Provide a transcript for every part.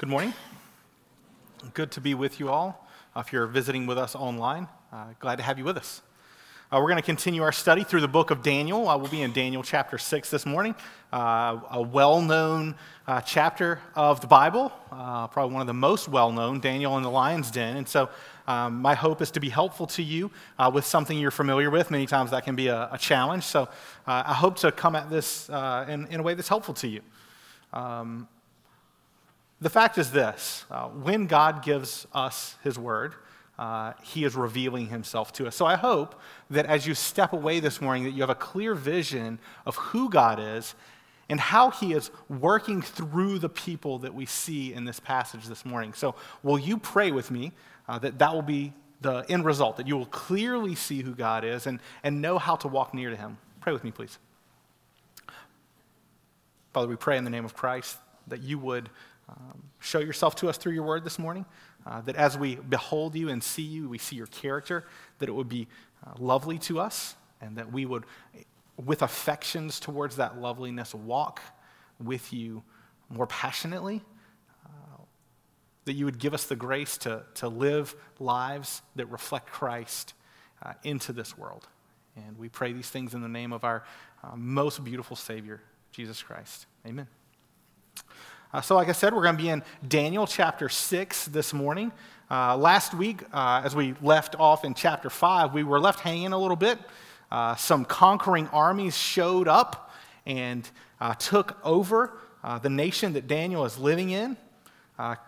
Good morning. Good to be with you all. Uh, if you're visiting with us online, uh, glad to have you with us. Uh, we're going to continue our study through the book of Daniel. Uh, we'll be in Daniel chapter 6 this morning, uh, a well known chapter of the Bible, probably one of the most well known, Daniel in the lion's den. And so, um, my hope is to be helpful to you with something you're familiar with. Many times that can be a, a challenge. So, I hope to come at this in, in, a way that's helpful to you. Um, the fact is this uh, when God gives us His word, uh, He is revealing Himself to us. So I hope that as you step away this morning, that you have a clear vision of who God is and how He is working through the people that we see in this passage this morning. So will you pray with me uh, that that will be the end result, that you will clearly see who God is and, and know how to walk near to Him? Pray with me, please. Father, we pray in the name of Christ that you would um, show yourself to us through your word this morning. Uh, that as we behold you and see you, we see your character, that it would be uh, lovely to us, and that we would, with affections towards that loveliness, walk with you more passionately. Uh, that you would give us the grace to, to live lives that reflect Christ uh, into this world. And we pray these things in the name of our uh, most beautiful Savior, Jesus Christ. Amen. Uh, so, like I said, we're going to be in Daniel chapter 6 this morning. Uh, last week, uh, as we left off in chapter 5, we were left hanging a little bit. Uh, some conquering armies showed up and uh, took over uh, the nation that Daniel is living in.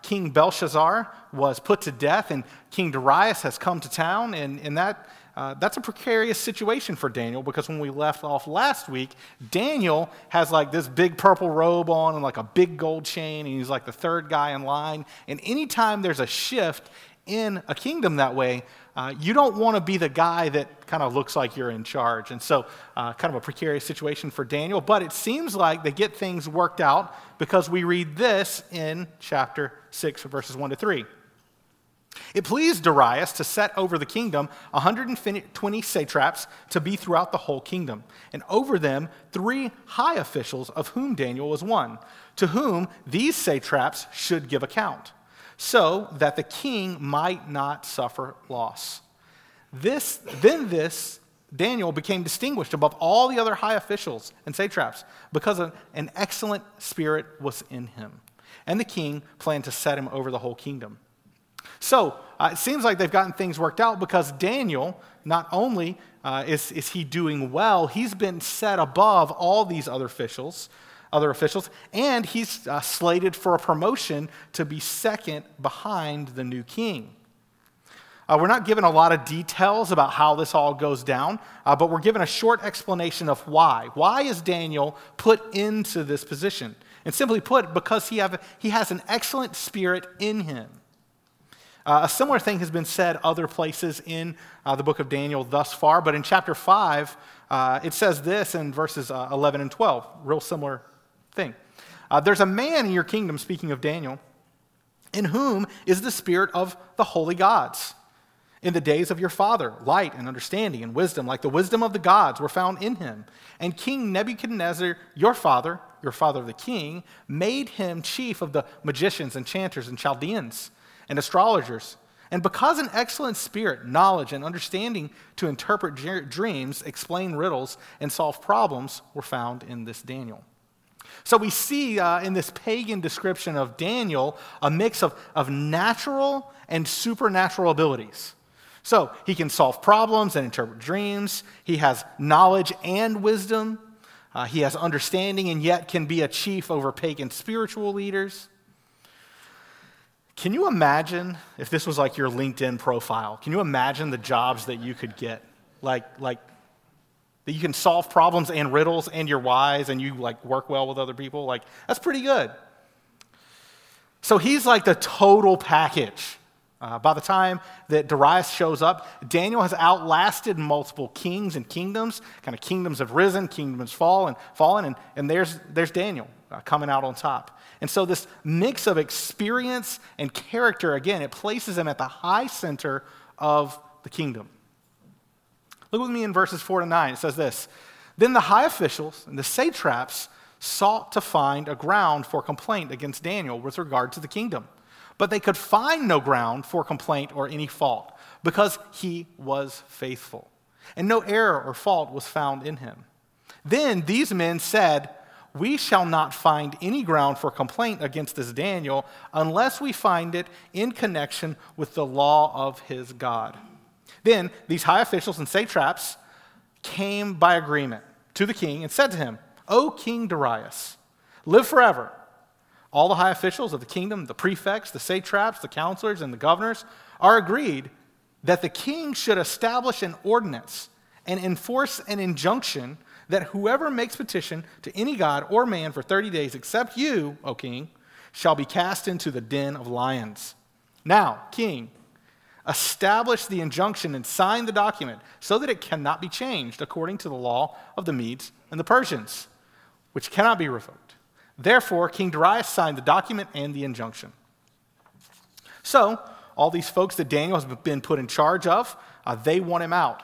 King Belshazzar was put to death, and King Darius has come to town, and, and that uh, that's a precarious situation for Daniel because when we left off last week, Daniel has like this big purple robe on and like a big gold chain, and he's like the third guy in line. And anytime there's a shift in a kingdom that way, uh, you don't want to be the guy that kind of looks like you're in charge. And so, uh, kind of a precarious situation for Daniel. But it seems like they get things worked out because we read this in chapter 6, verses 1 to 3. It pleased Darius to set over the kingdom 120 satraps to be throughout the whole kingdom, and over them three high officials, of whom Daniel was one, to whom these satraps should give account, so that the king might not suffer loss. This, then this Daniel became distinguished above all the other high officials and satraps because an excellent spirit was in him. And the king planned to set him over the whole kingdom. So uh, it seems like they've gotten things worked out because Daniel, not only uh, is, is he doing well, he's been set above all these other officials, other officials, and he's uh, slated for a promotion to be second behind the new king. Uh, we're not given a lot of details about how this all goes down, uh, but we're given a short explanation of why. Why is Daniel put into this position? And simply put, because he, have, he has an excellent spirit in him. Uh, a similar thing has been said other places in uh, the book of Daniel thus far, but in chapter 5, uh, it says this in verses uh, 11 and 12. Real similar thing. Uh, There's a man in your kingdom, speaking of Daniel, in whom is the spirit of the holy gods. In the days of your father, light and understanding and wisdom, like the wisdom of the gods, were found in him. And King Nebuchadnezzar, your father, your father the king, made him chief of the magicians, enchanters, and Chaldeans and astrologers. And because an excellent spirit, knowledge, and understanding to interpret dreams, explain riddles, and solve problems were found in this Daniel. So we see uh, in this pagan description of Daniel a mix of, of natural and supernatural abilities. So he can solve problems and interpret dreams, he has knowledge and wisdom, uh, he has understanding and yet can be a chief over pagan spiritual leaders. Can you imagine if this was like your LinkedIn profile? Can you imagine the jobs that you could get? Like, like that you can solve problems and riddles and you're wise and you like work well with other people? Like, that's pretty good. So he's like the total package. Uh, by the time that Darius shows up, Daniel has outlasted multiple kings and kingdoms. Kind of kingdoms have risen, kingdoms fallen, fallen, and, and there's, there's Daniel uh, coming out on top. And so, this mix of experience and character, again, it places him at the high center of the kingdom. Look with me in verses 4 to 9. It says this Then the high officials and the satraps sought to find a ground for complaint against Daniel with regard to the kingdom. But they could find no ground for complaint or any fault because he was faithful, and no error or fault was found in him. Then these men said, We shall not find any ground for complaint against this Daniel unless we find it in connection with the law of his God. Then these high officials and satraps came by agreement to the king and said to him, O King Darius, live forever. All the high officials of the kingdom, the prefects, the satraps, the counselors, and the governors are agreed that the king should establish an ordinance and enforce an injunction that whoever makes petition to any god or man for 30 days except you, O king, shall be cast into the den of lions. Now, king, establish the injunction and sign the document so that it cannot be changed according to the law of the Medes and the Persians which cannot be revoked. Therefore, King Darius signed the document and the injunction. So, all these folks that Daniel has been put in charge of, uh, they want him out.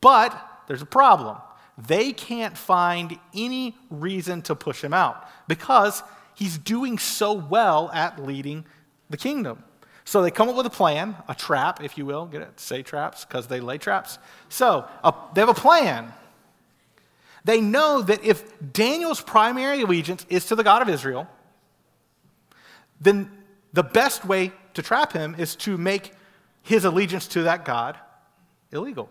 But there's a problem. They can't find any reason to push him out because he's doing so well at leading the kingdom. So they come up with a plan, a trap, if you will. Get it? Say traps because they lay traps. So they have a plan. They know that if Daniel's primary allegiance is to the God of Israel, then the best way to trap him is to make his allegiance to that God illegal.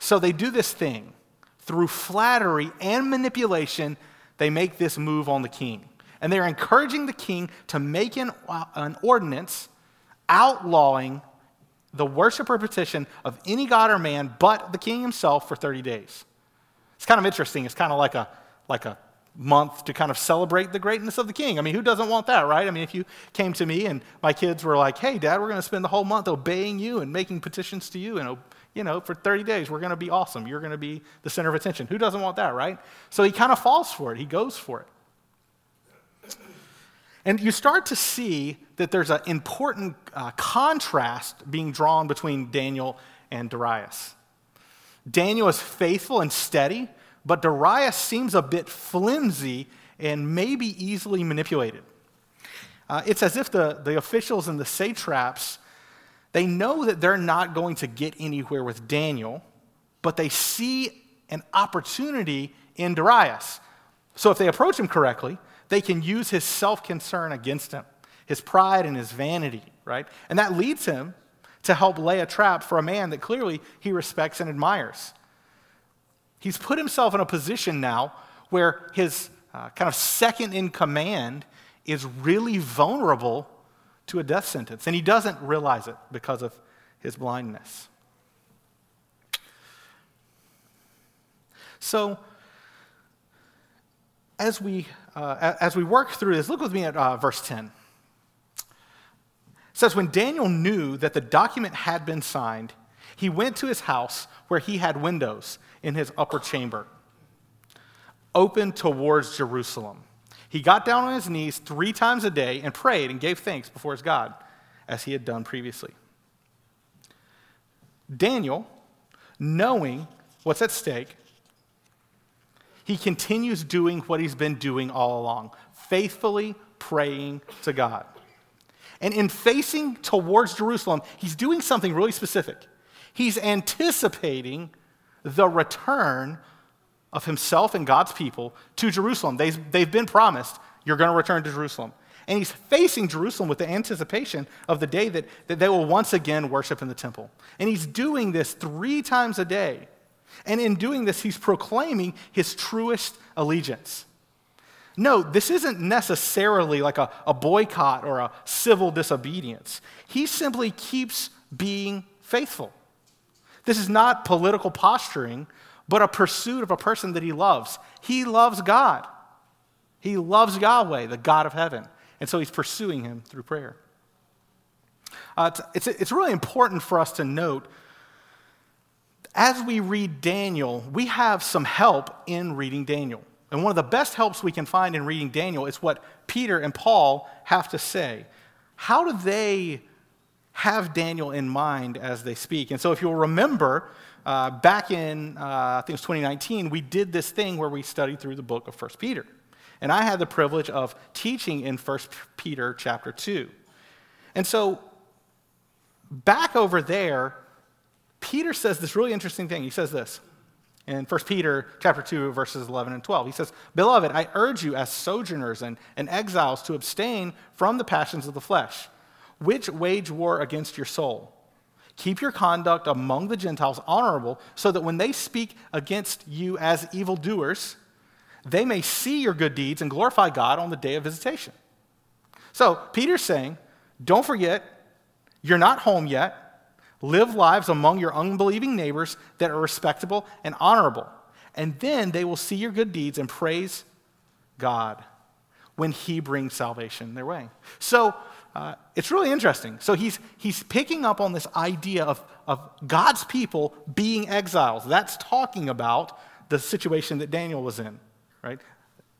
So they do this thing. Through flattery and manipulation, they make this move on the king. And they're encouraging the king to make an, uh, an ordinance outlawing the worship or petition of any god or man but the king himself for 30 days. It's kind of interesting. It's kind of like a, like a month to kind of celebrate the greatness of the king. I mean, who doesn't want that, right? I mean, if you came to me and my kids were like, hey, dad, we're going to spend the whole month obeying you and making petitions to you and, you know, for 30 days, we're going to be awesome. You're going to be the center of attention. Who doesn't want that, right? So he kind of falls for it. He goes for it. And you start to see that there's an important uh, contrast being drawn between Daniel and Darius. Daniel is faithful and steady, but Darius seems a bit flimsy and maybe easily manipulated. Uh, it's as if the, the officials and the satraps, they know that they're not going to get anywhere with Daniel, but they see an opportunity in Darius. So if they approach him correctly, they can use his self concern against him, his pride and his vanity, right? And that leads him to help lay a trap for a man that clearly he respects and admires. He's put himself in a position now where his uh, kind of second in command is really vulnerable to a death sentence, and he doesn't realize it because of his blindness. So, as we uh, as we work through this, look with me at uh, verse 10. It says, When Daniel knew that the document had been signed, he went to his house where he had windows in his upper chamber, open towards Jerusalem. He got down on his knees three times a day and prayed and gave thanks before his God, as he had done previously. Daniel, knowing what's at stake, he continues doing what he's been doing all along faithfully praying to God. And in facing towards Jerusalem, he's doing something really specific. He's anticipating the return of himself and God's people to Jerusalem. They've, they've been promised, you're going to return to Jerusalem. And he's facing Jerusalem with the anticipation of the day that, that they will once again worship in the temple. And he's doing this three times a day and in doing this, he's proclaiming his truest allegiance. No, this isn't necessarily like a, a boycott or a civil disobedience. He simply keeps being faithful. This is not political posturing, but a pursuit of a person that he loves. He loves God. He loves Yahweh, the God of heaven. And so he's pursuing him through prayer. Uh, it's, it's, it's really important for us to note as we read Daniel, we have some help in reading Daniel. And one of the best helps we can find in reading Daniel is what Peter and Paul have to say. How do they have Daniel in mind as they speak? And so, if you'll remember, uh, back in, uh, I think it was 2019, we did this thing where we studied through the book of 1 Peter. And I had the privilege of teaching in 1 Peter chapter 2. And so, back over there, Peter says this really interesting thing. He says this in 1 Peter chapter 2, verses 11 and 12. He says, Beloved, I urge you as sojourners and, and exiles to abstain from the passions of the flesh, which wage war against your soul. Keep your conduct among the Gentiles honorable, so that when they speak against you as evildoers, they may see your good deeds and glorify God on the day of visitation. So, Peter's saying, don't forget, you're not home yet. Live lives among your unbelieving neighbors that are respectable and honorable. And then they will see your good deeds and praise God when He brings salvation their way. So uh, it's really interesting. So he's, he's picking up on this idea of, of God's people being exiles. That's talking about the situation that Daniel was in, right?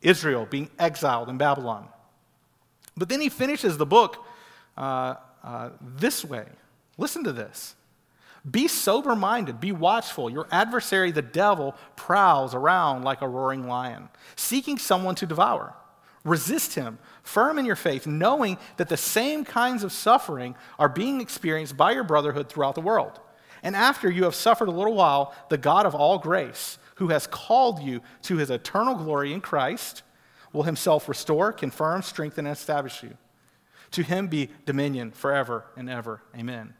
Israel being exiled in Babylon. But then he finishes the book uh, uh, this way Listen to this. Be sober minded, be watchful. Your adversary, the devil, prowls around like a roaring lion, seeking someone to devour. Resist him, firm in your faith, knowing that the same kinds of suffering are being experienced by your brotherhood throughout the world. And after you have suffered a little while, the God of all grace, who has called you to his eternal glory in Christ, will himself restore, confirm, strengthen, and establish you. To him be dominion forever and ever. Amen.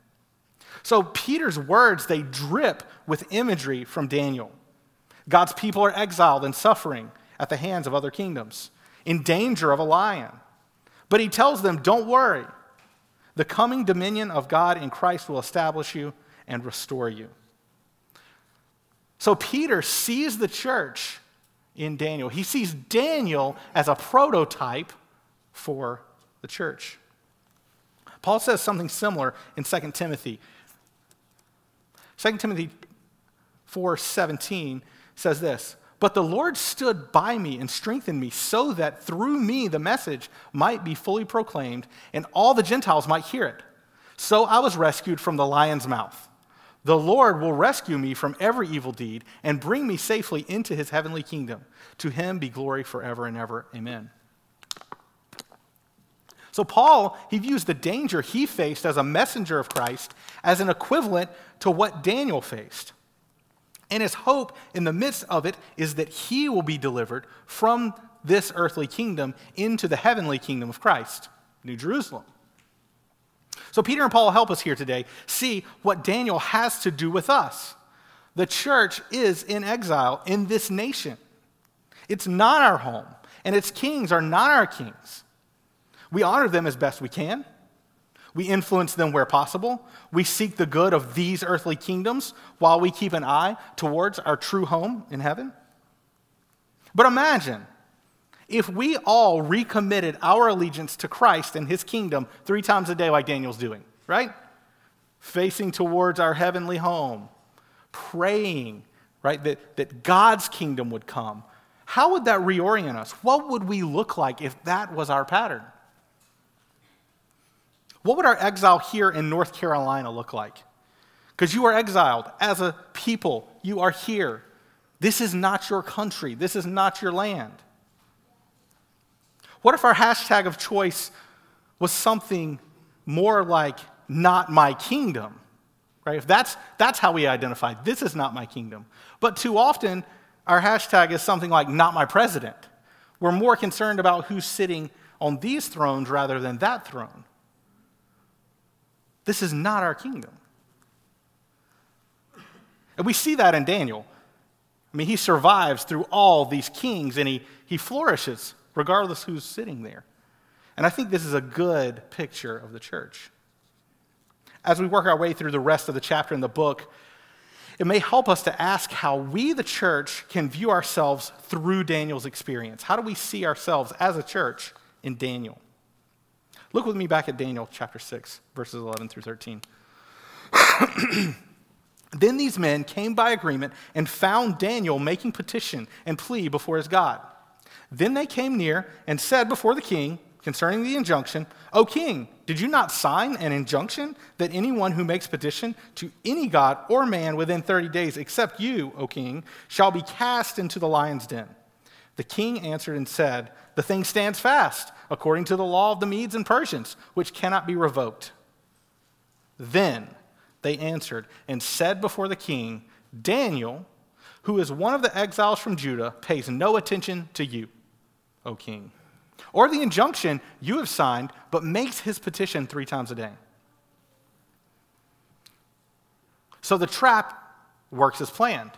So Peter's words, they drip with imagery from Daniel. God's people are exiled and suffering at the hands of other kingdoms, in danger of a lion. But he tells them, don't worry. The coming dominion of God in Christ will establish you and restore you. So Peter sees the church in Daniel. He sees Daniel as a prototype for the church. Paul says something similar in 2 Timothy 2 Timothy 4:17 says this, "But the Lord stood by me and strengthened me so that through me the message might be fully proclaimed and all the Gentiles might hear it. So I was rescued from the lion's mouth. The Lord will rescue me from every evil deed and bring me safely into his heavenly kingdom. To him be glory forever and ever. Amen." So, Paul, he views the danger he faced as a messenger of Christ as an equivalent to what Daniel faced. And his hope in the midst of it is that he will be delivered from this earthly kingdom into the heavenly kingdom of Christ, New Jerusalem. So, Peter and Paul help us here today see what Daniel has to do with us. The church is in exile in this nation, it's not our home, and its kings are not our kings. We honor them as best we can. We influence them where possible. We seek the good of these earthly kingdoms while we keep an eye towards our true home in heaven. But imagine if we all recommitted our allegiance to Christ and his kingdom three times a day, like Daniel's doing, right? Facing towards our heavenly home, praying, right, that, that God's kingdom would come. How would that reorient us? What would we look like if that was our pattern? What would our exile here in North Carolina look like? Because you are exiled as a people, you are here. This is not your country, this is not your land. What if our hashtag of choice was something more like not my kingdom? Right? If that's, that's how we identify, this is not my kingdom. But too often, our hashtag is something like not my president. We're more concerned about who's sitting on these thrones rather than that throne. This is not our kingdom. And we see that in Daniel. I mean, he survives through all these kings and he, he flourishes regardless who's sitting there. And I think this is a good picture of the church. As we work our way through the rest of the chapter in the book, it may help us to ask how we, the church, can view ourselves through Daniel's experience. How do we see ourselves as a church in Daniel? Look with me back at Daniel chapter 6, verses 11 through 13. then these men came by agreement and found Daniel making petition and plea before his God. Then they came near and said before the king, concerning the injunction, O king, did you not sign an injunction that anyone who makes petition to any god or man within 30 days, except you, O king, shall be cast into the lion's den? The king answered and said, The thing stands fast, according to the law of the Medes and Persians, which cannot be revoked. Then they answered and said before the king, Daniel, who is one of the exiles from Judah, pays no attention to you, O king or the injunction you have signed, but makes his petition three times a day. So the trap works as planned.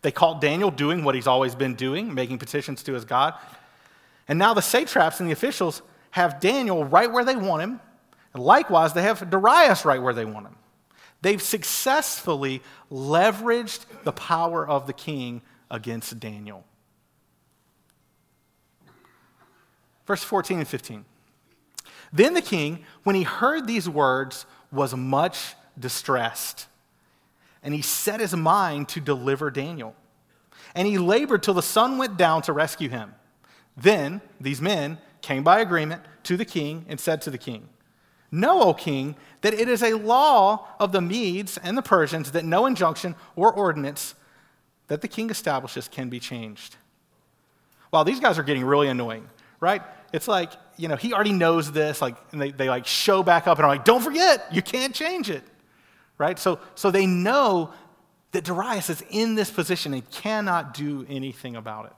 They caught Daniel doing what he's always been doing, making petitions to his God. And now the satraps and the officials have Daniel right where they want him. And likewise, they have Darius right where they want him. They've successfully leveraged the power of the king against Daniel. Verse 14 and 15. Then the king, when he heard these words, was much distressed. And he set his mind to deliver Daniel. And he labored till the sun went down to rescue him. Then these men came by agreement to the king and said to the king, Know, O king, that it is a law of the Medes and the Persians that no injunction or ordinance that the king establishes can be changed. Wow, these guys are getting really annoying right? It's like, you know, he already knows this, like, and they, they like show back up and are like, don't forget, you can't change it, right? So, so they know that Darius is in this position and cannot do anything about it.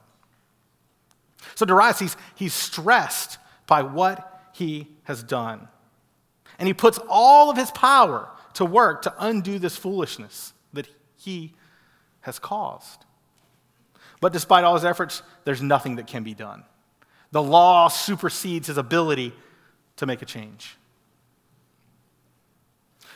So Darius, he's, he's stressed by what he has done. And he puts all of his power to work to undo this foolishness that he has caused. But despite all his efforts, there's nothing that can be done. The law supersedes his ability to make a change.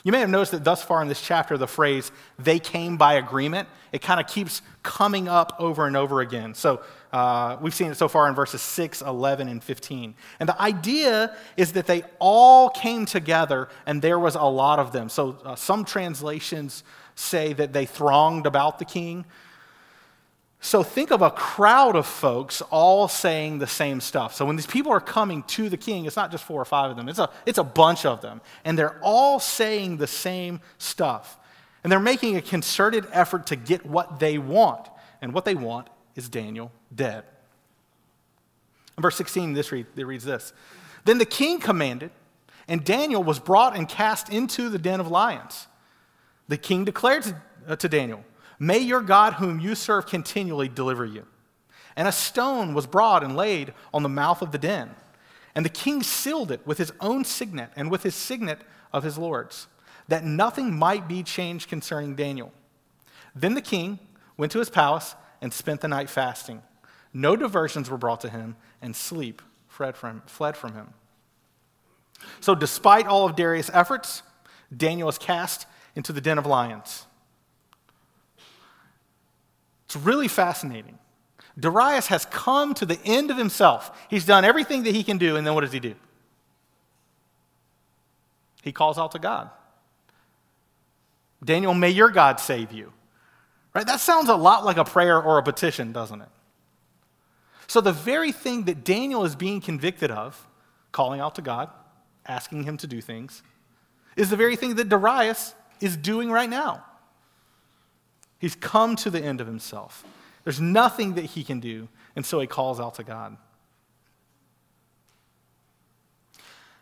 You may have noticed that thus far in this chapter, the phrase, they came by agreement, it kind of keeps coming up over and over again. So uh, we've seen it so far in verses 6, 11, and 15. And the idea is that they all came together and there was a lot of them. So uh, some translations say that they thronged about the king. So think of a crowd of folks all saying the same stuff. So when these people are coming to the king, it's not just four or five of them, it's a, it's a bunch of them. And they're all saying the same stuff. And they're making a concerted effort to get what they want. And what they want is Daniel dead. In verse 16, this read, it reads this Then the king commanded, and Daniel was brought and cast into the den of lions. The king declared to, uh, to Daniel, May your God, whom you serve continually, deliver you. And a stone was brought and laid on the mouth of the den. And the king sealed it with his own signet and with his signet of his lords, that nothing might be changed concerning Daniel. Then the king went to his palace and spent the night fasting. No diversions were brought to him, and sleep fled from, fled from him. So, despite all of Darius' efforts, Daniel was cast into the den of lions. It's really fascinating. Darius has come to the end of himself. He's done everything that he can do, and then what does he do? He calls out to God. Daniel, may your God save you. Right? That sounds a lot like a prayer or a petition, doesn't it? So, the very thing that Daniel is being convicted of, calling out to God, asking him to do things, is the very thing that Darius is doing right now. He's come to the end of himself. There's nothing that he can do, and so he calls out to God.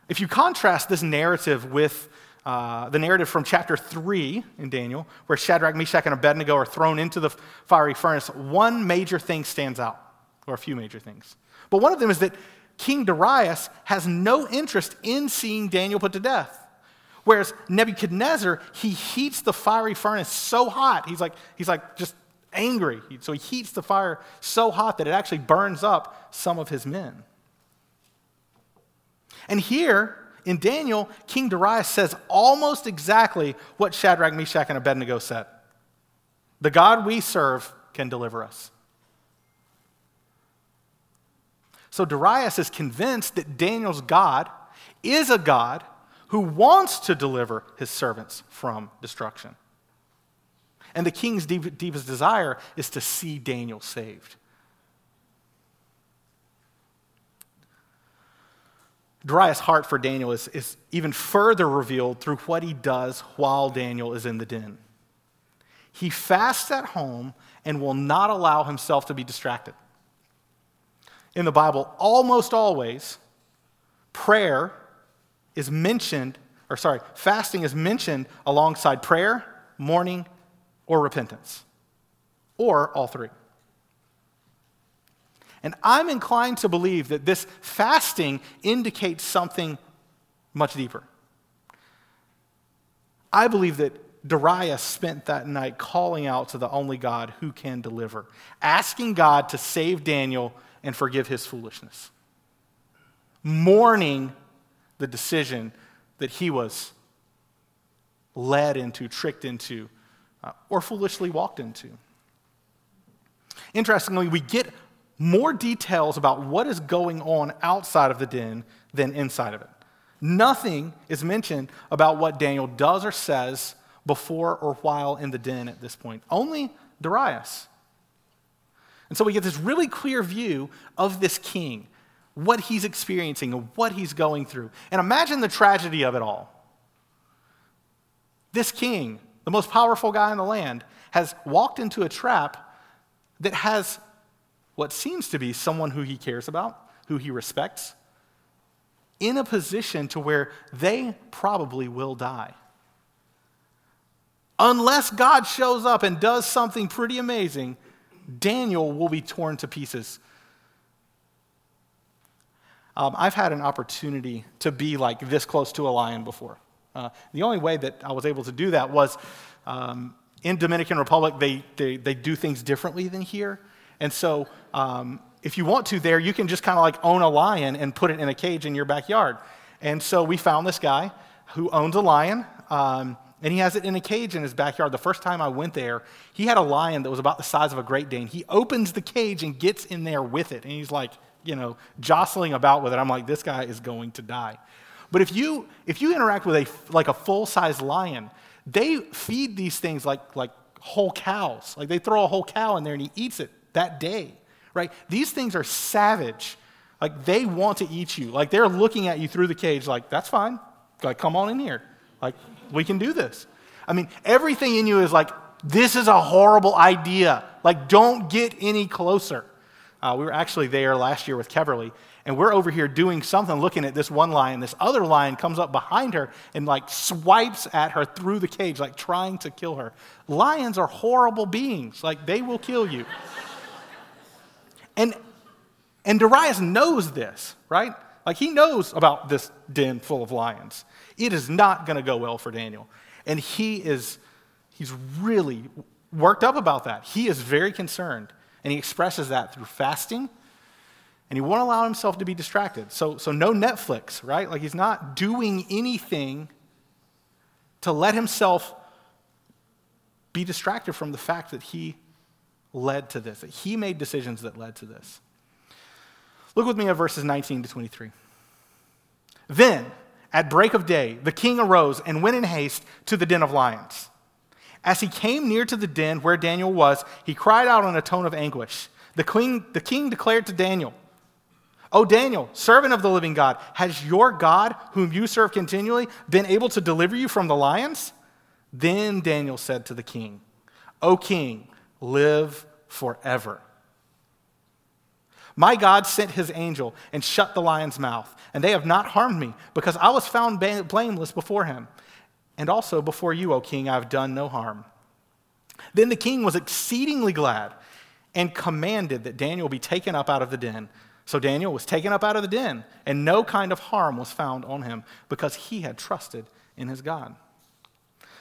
If you contrast this narrative with uh, the narrative from chapter 3 in Daniel, where Shadrach, Meshach, and Abednego are thrown into the fiery furnace, one major thing stands out, or a few major things. But one of them is that King Darius has no interest in seeing Daniel put to death. Whereas Nebuchadnezzar, he heats the fiery furnace so hot, he's like, he's like just angry. So he heats the fire so hot that it actually burns up some of his men. And here in Daniel, King Darius says almost exactly what Shadrach, Meshach, and Abednego said The God we serve can deliver us. So Darius is convinced that Daniel's God is a God who wants to deliver his servants from destruction. And the king's deep, deepest desire is to see Daniel saved. Darius' heart for Daniel is, is even further revealed through what he does while Daniel is in the den. He fasts at home and will not allow himself to be distracted. In the Bible, almost always, prayer is mentioned, or sorry, fasting is mentioned alongside prayer, mourning, or repentance, or all three. And I'm inclined to believe that this fasting indicates something much deeper. I believe that Darius spent that night calling out to the only God who can deliver, asking God to save Daniel and forgive his foolishness, mourning the decision that he was led into, tricked into, uh, or foolishly walked into. Interestingly, we get more details about what is going on outside of the den than inside of it. Nothing is mentioned about what Daniel does or says before or while in the den at this point. Only Darius. And so we get this really clear view of this king, what he's experiencing and what he's going through. And imagine the tragedy of it all. This king, the most powerful guy in the land, has walked into a trap that has what seems to be someone who he cares about, who he respects, in a position to where they probably will die. Unless God shows up and does something pretty amazing, Daniel will be torn to pieces. Um, I've had an opportunity to be like this close to a lion before. Uh, the only way that I was able to do that was um, in Dominican Republic, they, they, they do things differently than here. And so, um, if you want to, there, you can just kind of like own a lion and put it in a cage in your backyard. And so, we found this guy who owns a lion, um, and he has it in a cage in his backyard. The first time I went there, he had a lion that was about the size of a Great Dane. He opens the cage and gets in there with it, and he's like, you know, jostling about with it. I'm like, this guy is going to die. But if you if you interact with a like a full size lion, they feed these things like like whole cows. Like they throw a whole cow in there and he eats it that day, right? These things are savage. Like they want to eat you. Like they're looking at you through the cage, like, that's fine. Like, come on in here. Like, we can do this. I mean, everything in you is like, this is a horrible idea. Like, don't get any closer. Uh, we were actually there last year with Keverly, and we're over here doing something, looking at this one lion. This other lion comes up behind her and like swipes at her through the cage, like trying to kill her. Lions are horrible beings. Like, they will kill you. And, and Darius knows this, right? Like he knows about this den full of lions. It is not going to go well for Daniel. And he is, he's really worked up about that. He is very concerned. And he expresses that through fasting. And he won't allow himself to be distracted. So, so no Netflix, right? Like he's not doing anything to let himself be distracted from the fact that he led to this, that he made decisions that led to this. Look with me at verses 19 to 23. Then, at break of day, the king arose and went in haste to the den of lions. As he came near to the den where Daniel was, he cried out in a tone of anguish. The king, the king declared to Daniel, O Daniel, servant of the living God, has your God, whom you serve continually, been able to deliver you from the lions? Then Daniel said to the king, O king, live forever. My God sent his angel and shut the lion's mouth, and they have not harmed me, because I was found blameless before him. And also before you, O king, I have done no harm. Then the king was exceedingly glad and commanded that Daniel be taken up out of the den. So Daniel was taken up out of the den, and no kind of harm was found on him, because he had trusted in his God.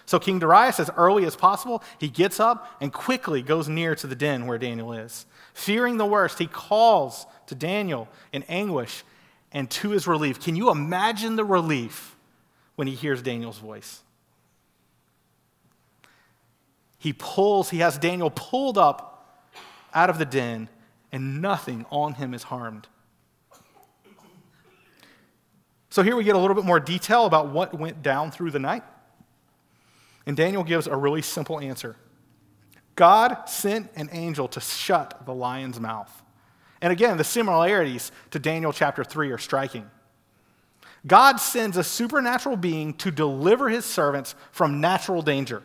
So King Darius, as early as possible, he gets up and quickly goes near to the den where Daniel is. Fearing the worst, he calls to Daniel in anguish and to his relief. Can you imagine the relief when he hears Daniel's voice? He pulls, he has Daniel pulled up out of the den, and nothing on him is harmed. So here we get a little bit more detail about what went down through the night. And Daniel gives a really simple answer God sent an angel to shut the lion's mouth. And again, the similarities to Daniel chapter 3 are striking. God sends a supernatural being to deliver his servants from natural danger.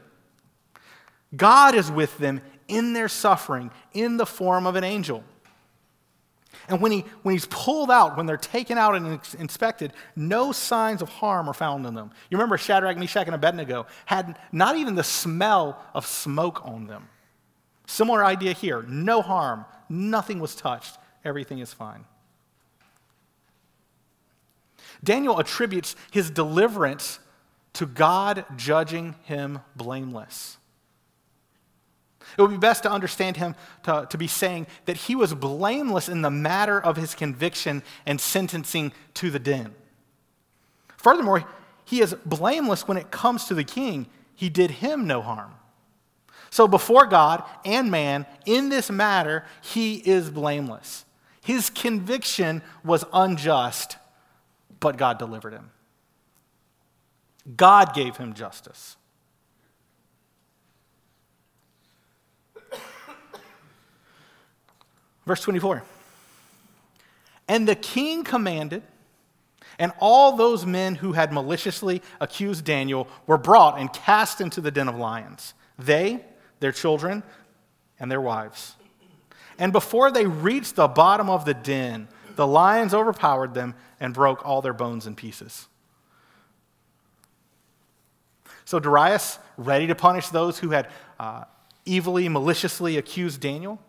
God is with them in their suffering in the form of an angel. And when, he, when he's pulled out, when they're taken out and inspected, no signs of harm are found in them. You remember Shadrach, Meshach, and Abednego had not even the smell of smoke on them. Similar idea here no harm, nothing was touched, everything is fine. Daniel attributes his deliverance to God judging him blameless. It would be best to understand him to, to be saying that he was blameless in the matter of his conviction and sentencing to the den. Furthermore, he is blameless when it comes to the king. He did him no harm. So before God and man, in this matter, he is blameless. His conviction was unjust, but God delivered him. God gave him justice. Verse 24. And the king commanded, and all those men who had maliciously accused Daniel were brought and cast into the den of lions. They, their children, and their wives. And before they reached the bottom of the den, the lions overpowered them and broke all their bones in pieces. So Darius, ready to punish those who had uh, evilly, maliciously accused Daniel,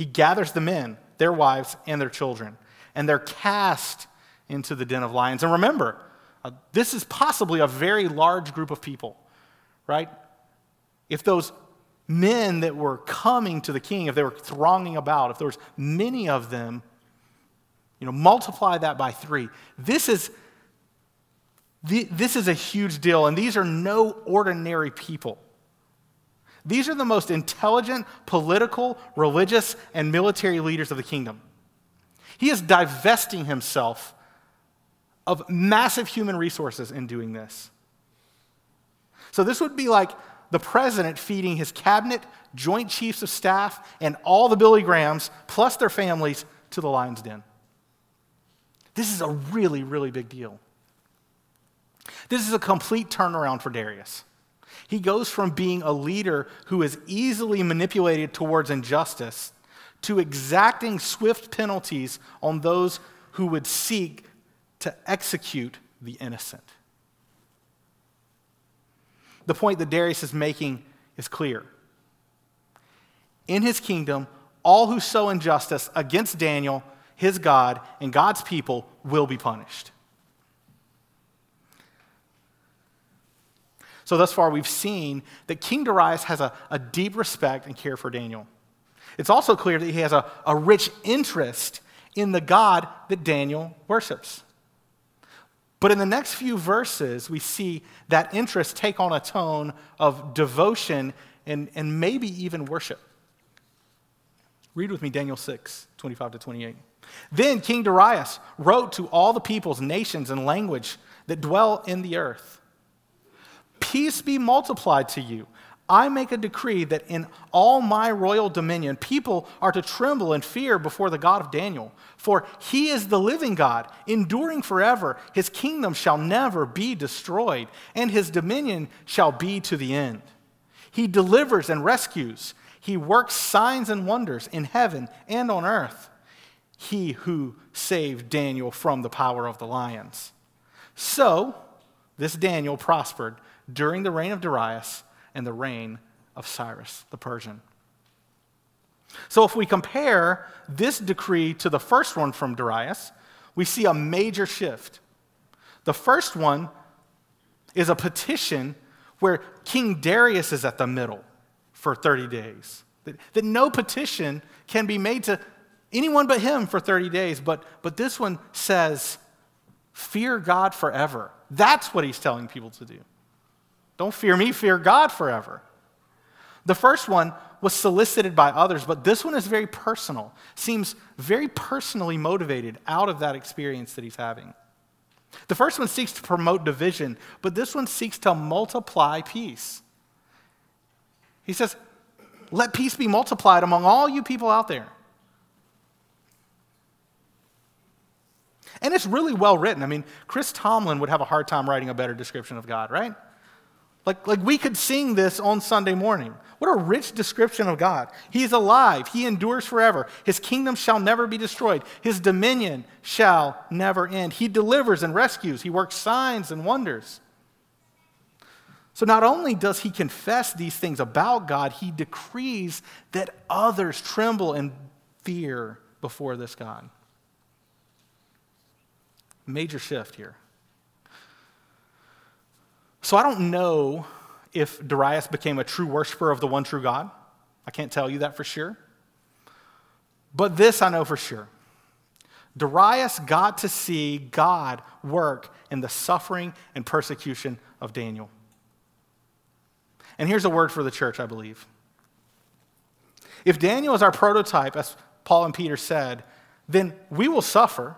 he gathers the men, their wives, and their children, and they're cast into the den of lions. And remember, uh, this is possibly a very large group of people, right? If those men that were coming to the king, if they were thronging about, if there was many of them, you know, multiply that by three. This is, this is a huge deal, and these are no ordinary people. These are the most intelligent political, religious, and military leaders of the kingdom. He is divesting himself of massive human resources in doing this. So, this would be like the president feeding his cabinet, joint chiefs of staff, and all the Billy Grahams, plus their families, to the lion's den. This is a really, really big deal. This is a complete turnaround for Darius. He goes from being a leader who is easily manipulated towards injustice to exacting swift penalties on those who would seek to execute the innocent. The point that Darius is making is clear. In his kingdom, all who sow injustice against Daniel, his God, and God's people will be punished. So, thus far, we've seen that King Darius has a, a deep respect and care for Daniel. It's also clear that he has a, a rich interest in the God that Daniel worships. But in the next few verses, we see that interest take on a tone of devotion and, and maybe even worship. Read with me Daniel 6, 25 to 28. Then King Darius wrote to all the peoples, nations, and language that dwell in the earth Peace be multiplied to you. I make a decree that in all my royal dominion, people are to tremble and fear before the God of Daniel. For he is the living God, enduring forever. His kingdom shall never be destroyed, and his dominion shall be to the end. He delivers and rescues. He works signs and wonders in heaven and on earth. He who saved Daniel from the power of the lions. So, this Daniel prospered during the reign of Darius and the reign of Cyrus the Persian. So, if we compare this decree to the first one from Darius, we see a major shift. The first one is a petition where King Darius is at the middle for 30 days. That, that no petition can be made to anyone but him for 30 days. But, but this one says, fear God forever. That's what he's telling people to do. Don't fear me, fear God forever. The first one was solicited by others, but this one is very personal, seems very personally motivated out of that experience that he's having. The first one seeks to promote division, but this one seeks to multiply peace. He says, Let peace be multiplied among all you people out there. And it's really well written. I mean, Chris Tomlin would have a hard time writing a better description of God, right? Like, like we could sing this on Sunday morning. What a rich description of God. He's alive. He endures forever. His kingdom shall never be destroyed. His dominion shall never end. He delivers and rescues. He works signs and wonders. So not only does he confess these things about God, he decrees that others tremble and fear before this God. Major shift here. So I don't know if Darius became a true worshiper of the one true God. I can't tell you that for sure. But this I know for sure. Darius got to see God work in the suffering and persecution of Daniel. And here's a word for the church, I believe. If Daniel is our prototype, as Paul and Peter said, then we will suffer,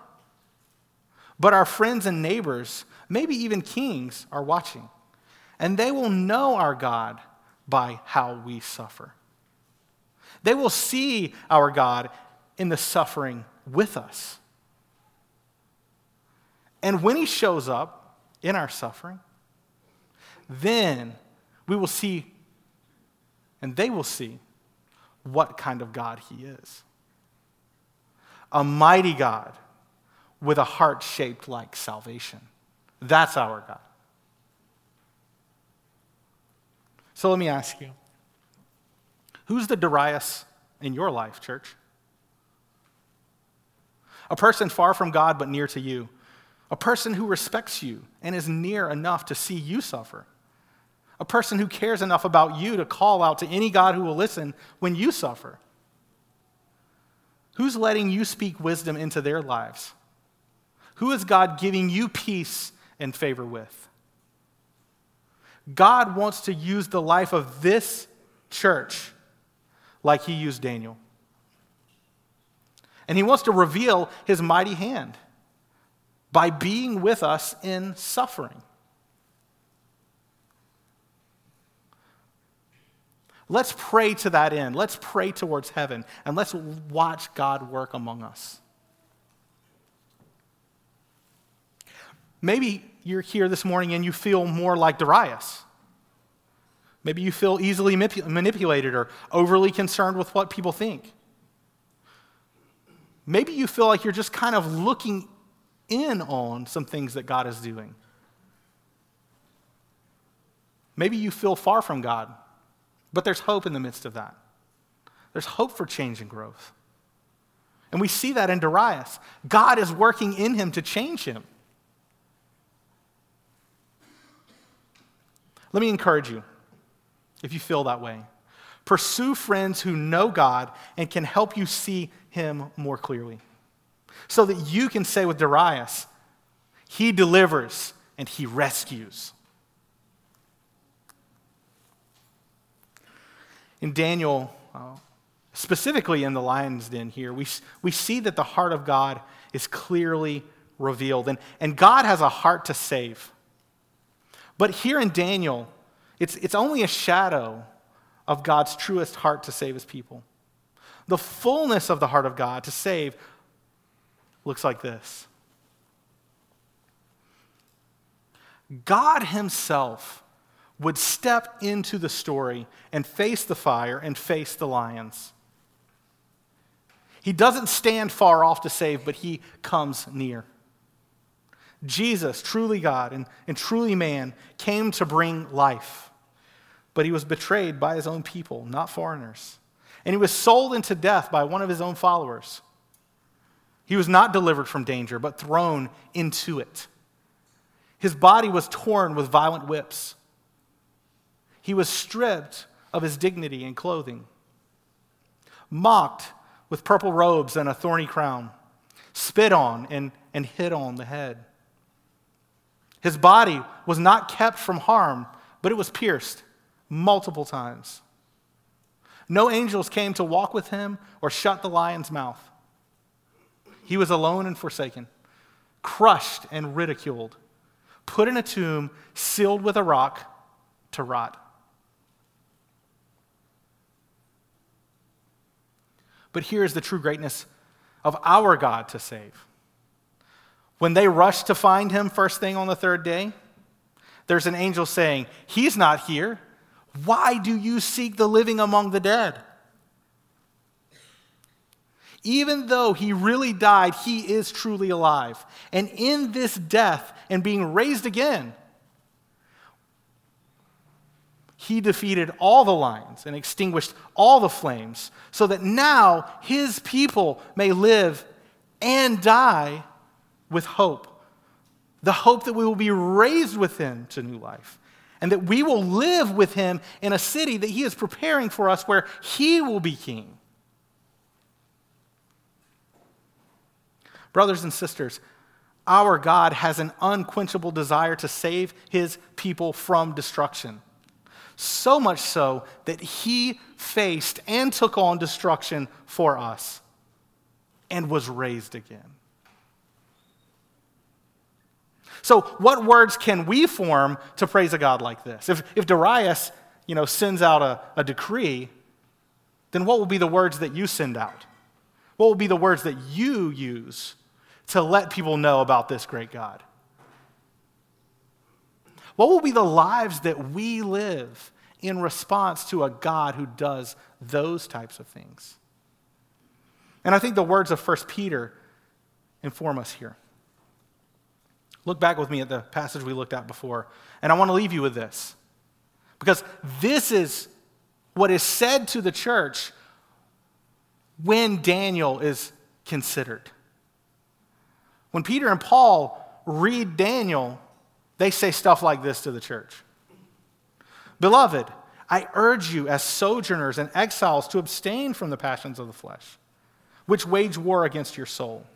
but our friends and neighbors, maybe even kings, are watching. And they will know our God by how we suffer. They will see our God in the suffering with us. And when he shows up in our suffering, then we will see, and they will see, what kind of God he is. A mighty God with a heart shaped like salvation. That's our God. So let me ask you who's the Darius in your life, church? A person far from God but near to you. A person who respects you and is near enough to see you suffer. A person who cares enough about you to call out to any God who will listen when you suffer. Who's letting you speak wisdom into their lives? Who is God giving you peace and favor with? God wants to use the life of this church like he used Daniel. And he wants to reveal his mighty hand by being with us in suffering. Let's pray to that end. Let's pray towards heaven and let's watch God work among us. Maybe you're here this morning and you feel more like Darius. Maybe you feel easily manipulated or overly concerned with what people think. Maybe you feel like you're just kind of looking in on some things that God is doing. Maybe you feel far from God but there's hope in the midst of that. There's hope for change and growth. And we see that in Darius. God is working in him to change him. Let me encourage you, if you feel that way. Pursue friends who know God and can help you see him more clearly. So that you can say with Darius, He delivers and He rescues. in Daniel, uh, specifically in the lion's den here, we, we see that the heart of God is clearly revealed. And, and God has a heart to save. But here in Daniel, it's, it's only a shadow of God's truest heart to save his people. The fullness of the heart of God to save looks like this God Himself would step into the story and face the fire and face the lions. He doesn't stand far off to save, but he comes near. Jesus, truly God and, and truly man, came to bring life, but he was betrayed by his own people, not foreigners. And he was sold into death by one of his own followers. He was not delivered from danger, but thrown into it. His body was torn with violent whips. He was stripped of his dignity and clothing, mocked with purple robes and a thorny crown, spit on and, and hit on the head. His body was not kept from harm, but it was pierced multiple times. No angels came to walk with him or shut the lion's mouth. He was alone and forsaken, crushed and ridiculed, put in a tomb, sealed with a rock to rot. But here is the true greatness of our God to save. When they rush to find him first thing on the third day, there's an angel saying, He's not here. Why do you seek the living among the dead? Even though he really died, he is truly alive. And in this death and being raised again, he defeated all the lions and extinguished all the flames, so that now his people may live and die with hope. The hope that we will be raised with him to new life, and that we will live with him in a city that he is preparing for us where he will be king. Brothers and sisters, our God has an unquenchable desire to save his people from destruction. So much so that he faced and took on destruction for us and was raised again. So, what words can we form to praise a God like this? If, if Darius you know, sends out a, a decree, then what will be the words that you send out? What will be the words that you use to let people know about this great God? What will be the lives that we live in response to a God who does those types of things? And I think the words of 1 Peter inform us here. Look back with me at the passage we looked at before, and I want to leave you with this. Because this is what is said to the church when Daniel is considered. When Peter and Paul read Daniel, they say stuff like this to the church Beloved, I urge you as sojourners and exiles to abstain from the passions of the flesh, which wage war against your soul.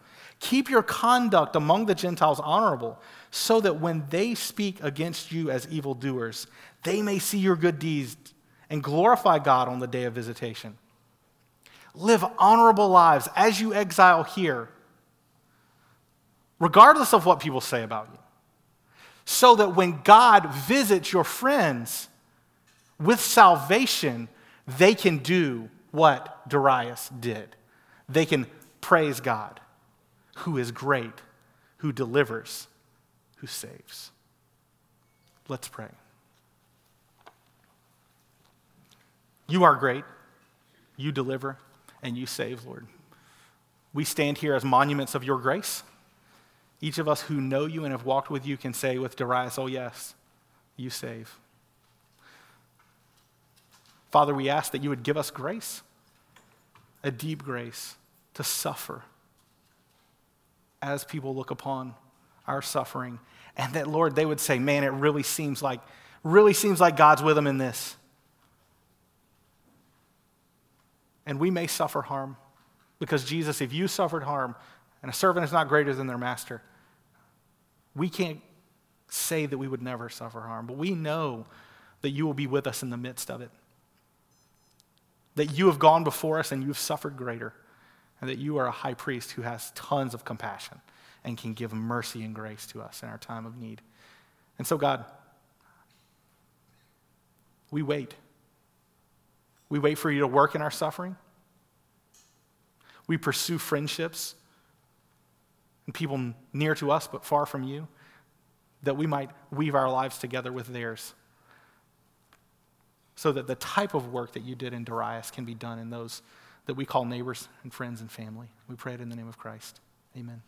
Keep your conduct among the Gentiles honorable, so that when they speak against you as evildoers, they may see your good deeds and glorify God on the day of visitation. Live honorable lives as you exile here regardless of what people say about you, so that when God visits your friends with salvation, they can do what Darius did. They can praise God, who is great, who delivers, who saves. Let's pray. You are great. You deliver and you save, Lord. We stand here as monuments of your grace. Each of us who know you and have walked with you can say with Darius, Oh, yes, you save. Father, we ask that you would give us grace, a deep grace to suffer as people look upon our suffering. And that, Lord, they would say, Man, it really seems like, really seems like God's with them in this. And we may suffer harm because, Jesus, if you suffered harm, and a servant is not greater than their master. We can't say that we would never suffer harm, but we know that you will be with us in the midst of it. That you have gone before us and you've suffered greater, and that you are a high priest who has tons of compassion and can give mercy and grace to us in our time of need. And so, God, we wait. We wait for you to work in our suffering. We pursue friendships and people near to us but far from you, that we might weave our lives together with theirs. So that the type of work that you did in Darius can be done in those that we call neighbors and friends and family. We pray it in the name of Christ. Amen.